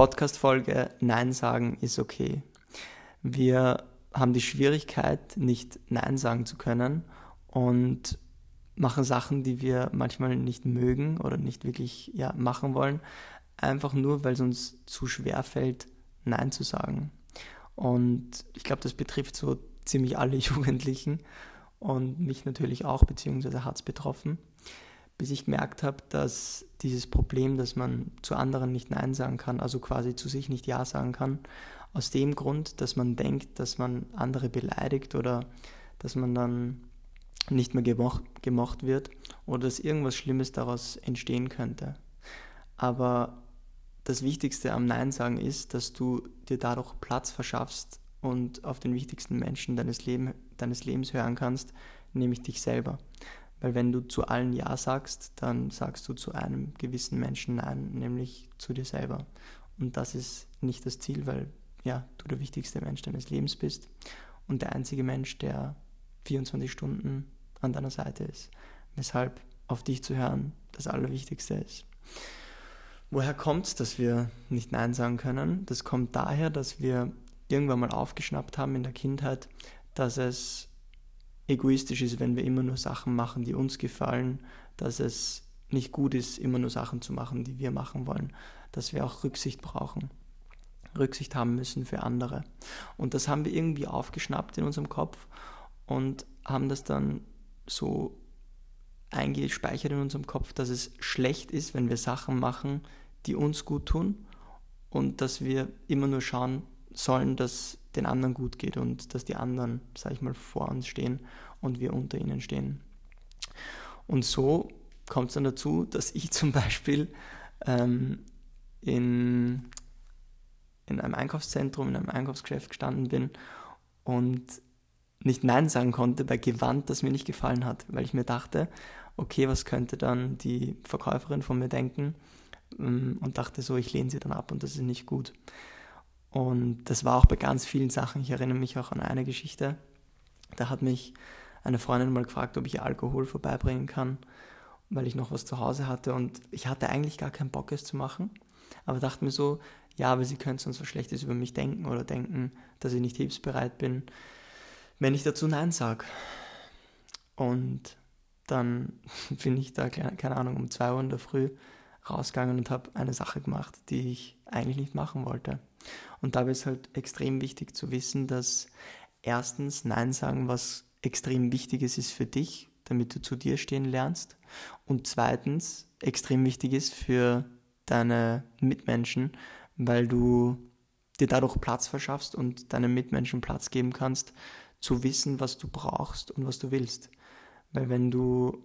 Podcast-Folge Nein sagen ist okay. Wir haben die Schwierigkeit, nicht Nein sagen zu können und machen Sachen, die wir manchmal nicht mögen oder nicht wirklich ja, machen wollen, einfach nur, weil es uns zu schwer fällt, Nein zu sagen. Und ich glaube, das betrifft so ziemlich alle Jugendlichen und mich natürlich auch, beziehungsweise hat es betroffen, bis ich gemerkt habe, dass dieses Problem, dass man zu anderen nicht Nein sagen kann, also quasi zu sich nicht Ja sagen kann, aus dem Grund, dass man denkt, dass man andere beleidigt oder dass man dann nicht mehr gemocht, gemocht wird oder dass irgendwas Schlimmes daraus entstehen könnte. Aber das Wichtigste am Nein sagen ist, dass du dir dadurch Platz verschaffst und auf den wichtigsten Menschen deines, Leben, deines Lebens hören kannst, nämlich dich selber. Weil wenn du zu allen Ja sagst, dann sagst du zu einem gewissen Menschen Nein, nämlich zu dir selber. Und das ist nicht das Ziel, weil ja, du der wichtigste Mensch deines Lebens bist und der einzige Mensch, der 24 Stunden an deiner Seite ist. Weshalb auf dich zu hören das Allerwichtigste ist. Woher kommt es, dass wir nicht Nein sagen können? Das kommt daher, dass wir irgendwann mal aufgeschnappt haben in der Kindheit, dass es egoistisch ist, wenn wir immer nur Sachen machen, die uns gefallen, dass es nicht gut ist, immer nur Sachen zu machen, die wir machen wollen, dass wir auch Rücksicht brauchen. Rücksicht haben müssen für andere. Und das haben wir irgendwie aufgeschnappt in unserem Kopf und haben das dann so eingespeichert in unserem Kopf, dass es schlecht ist, wenn wir Sachen machen, die uns gut tun und dass wir immer nur schauen sollen, dass den anderen gut geht und dass die anderen, sag ich mal, vor uns stehen und wir unter ihnen stehen. Und so kommt es dann dazu, dass ich zum Beispiel ähm, in in einem Einkaufszentrum, in einem Einkaufsgeschäft gestanden bin und nicht Nein sagen konnte bei Gewand, das mir nicht gefallen hat, weil ich mir dachte, okay, was könnte dann die Verkäuferin von mir denken? Mm, und dachte so, ich lehne sie dann ab und das ist nicht gut. Und das war auch bei ganz vielen Sachen. Ich erinnere mich auch an eine Geschichte. Da hat mich eine Freundin mal gefragt, ob ich Alkohol vorbeibringen kann, weil ich noch was zu Hause hatte. Und ich hatte eigentlich gar keinen Bock, es zu machen. Aber dachte mir so, ja, aber sie können sonst was Schlechtes über mich denken oder denken, dass ich nicht hilfsbereit bin, wenn ich dazu Nein sage. Und dann bin ich da, keine Ahnung, um zwei Uhr in der Früh rausgegangen und habe eine Sache gemacht, die ich eigentlich nicht machen wollte. Und dabei ist halt extrem wichtig zu wissen, dass erstens Nein sagen was extrem Wichtiges ist für dich, damit du zu dir stehen lernst. Und zweitens extrem wichtig ist für deine Mitmenschen, weil du dir dadurch Platz verschaffst und deinen Mitmenschen Platz geben kannst, zu wissen, was du brauchst und was du willst. Weil wenn du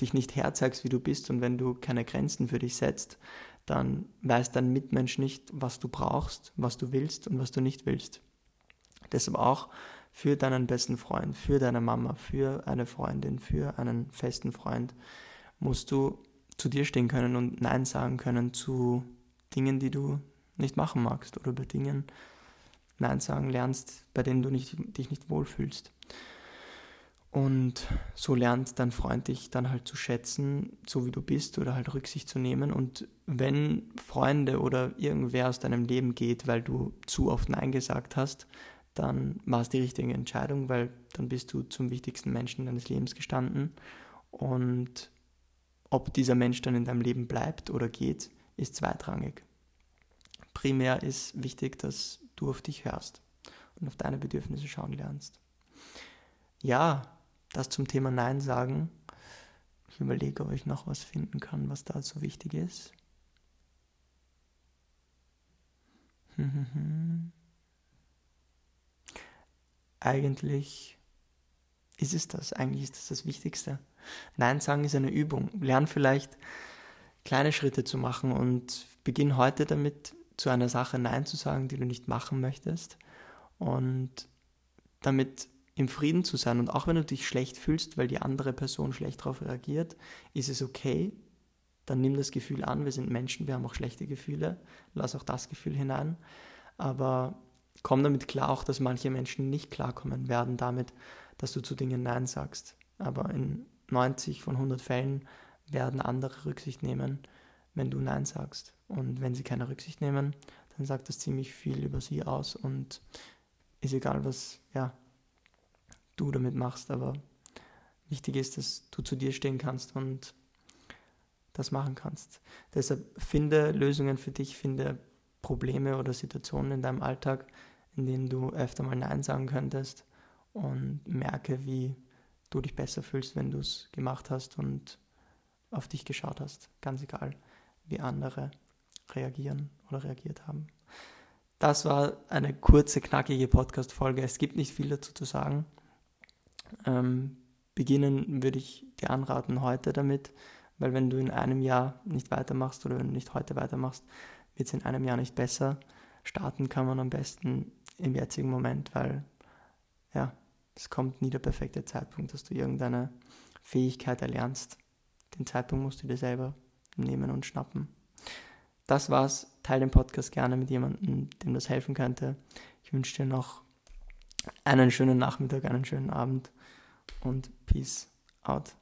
dich nicht herzeigst, wie du bist und wenn du keine Grenzen für dich setzt, dann weiß dein Mitmensch nicht, was du brauchst, was du willst und was du nicht willst. Deshalb auch für deinen besten Freund, für deine Mama, für eine Freundin, für einen festen Freund musst du zu dir stehen können und Nein sagen können zu Dingen, die du nicht machen magst oder bei Dingen Nein sagen lernst, bei denen du nicht, dich nicht wohlfühlst. Und so lernt dein Freund dich dann halt zu schätzen, so wie du bist oder halt Rücksicht zu nehmen. Und wenn Freunde oder irgendwer aus deinem Leben geht, weil du zu oft Nein gesagt hast, dann war es die richtige Entscheidung, weil dann bist du zum wichtigsten Menschen deines Lebens gestanden. Und ob dieser Mensch dann in deinem Leben bleibt oder geht, ist zweitrangig. Primär ist wichtig, dass du auf dich hörst und auf deine Bedürfnisse schauen lernst. Ja, das zum Thema Nein sagen. Ich überlege, ob ich noch was finden kann, was dazu wichtig ist. Eigentlich ist es das. Eigentlich ist das das Wichtigste. Nein sagen ist eine Übung. Lern vielleicht kleine Schritte zu machen und beginn heute damit, zu einer Sache Nein zu sagen, die du nicht machen möchtest und damit im Frieden zu sein. Und auch wenn du dich schlecht fühlst, weil die andere Person schlecht darauf reagiert, ist es okay. Dann nimm das Gefühl an. Wir sind Menschen, wir haben auch schlechte Gefühle. Lass auch das Gefühl hinein. Aber komm damit klar, auch dass manche Menschen nicht klarkommen werden damit, dass du zu Dingen Nein sagst. Aber in 90 von 100 Fällen werden andere Rücksicht nehmen, wenn du Nein sagst. Und wenn sie keine Rücksicht nehmen, dann sagt das ziemlich viel über sie aus und ist egal, was ja, du damit machst, aber wichtig ist, dass du zu dir stehen kannst und das machen kannst. Deshalb finde Lösungen für dich, finde Probleme oder Situationen in deinem Alltag, in denen du öfter mal Nein sagen könntest und merke, wie du dich besser fühlst, wenn du es gemacht hast und auf dich geschaut hast. Ganz egal, wie andere reagieren oder reagiert haben. Das war eine kurze, knackige Podcast-Folge. Es gibt nicht viel dazu zu sagen. Ähm, beginnen würde ich dir anraten heute damit, weil wenn du in einem Jahr nicht weitermachst oder wenn du nicht heute weitermachst, wird es in einem Jahr nicht besser. Starten kann man am besten im jetzigen Moment, weil ja, es kommt nie der perfekte Zeitpunkt, dass du irgendeine Fähigkeit erlernst. Den Zeitpunkt musst du dir selber nehmen und schnappen. Das war's. Teil den Podcast gerne mit jemandem, dem das helfen könnte. Ich wünsche dir noch einen schönen Nachmittag, einen schönen Abend und Peace out.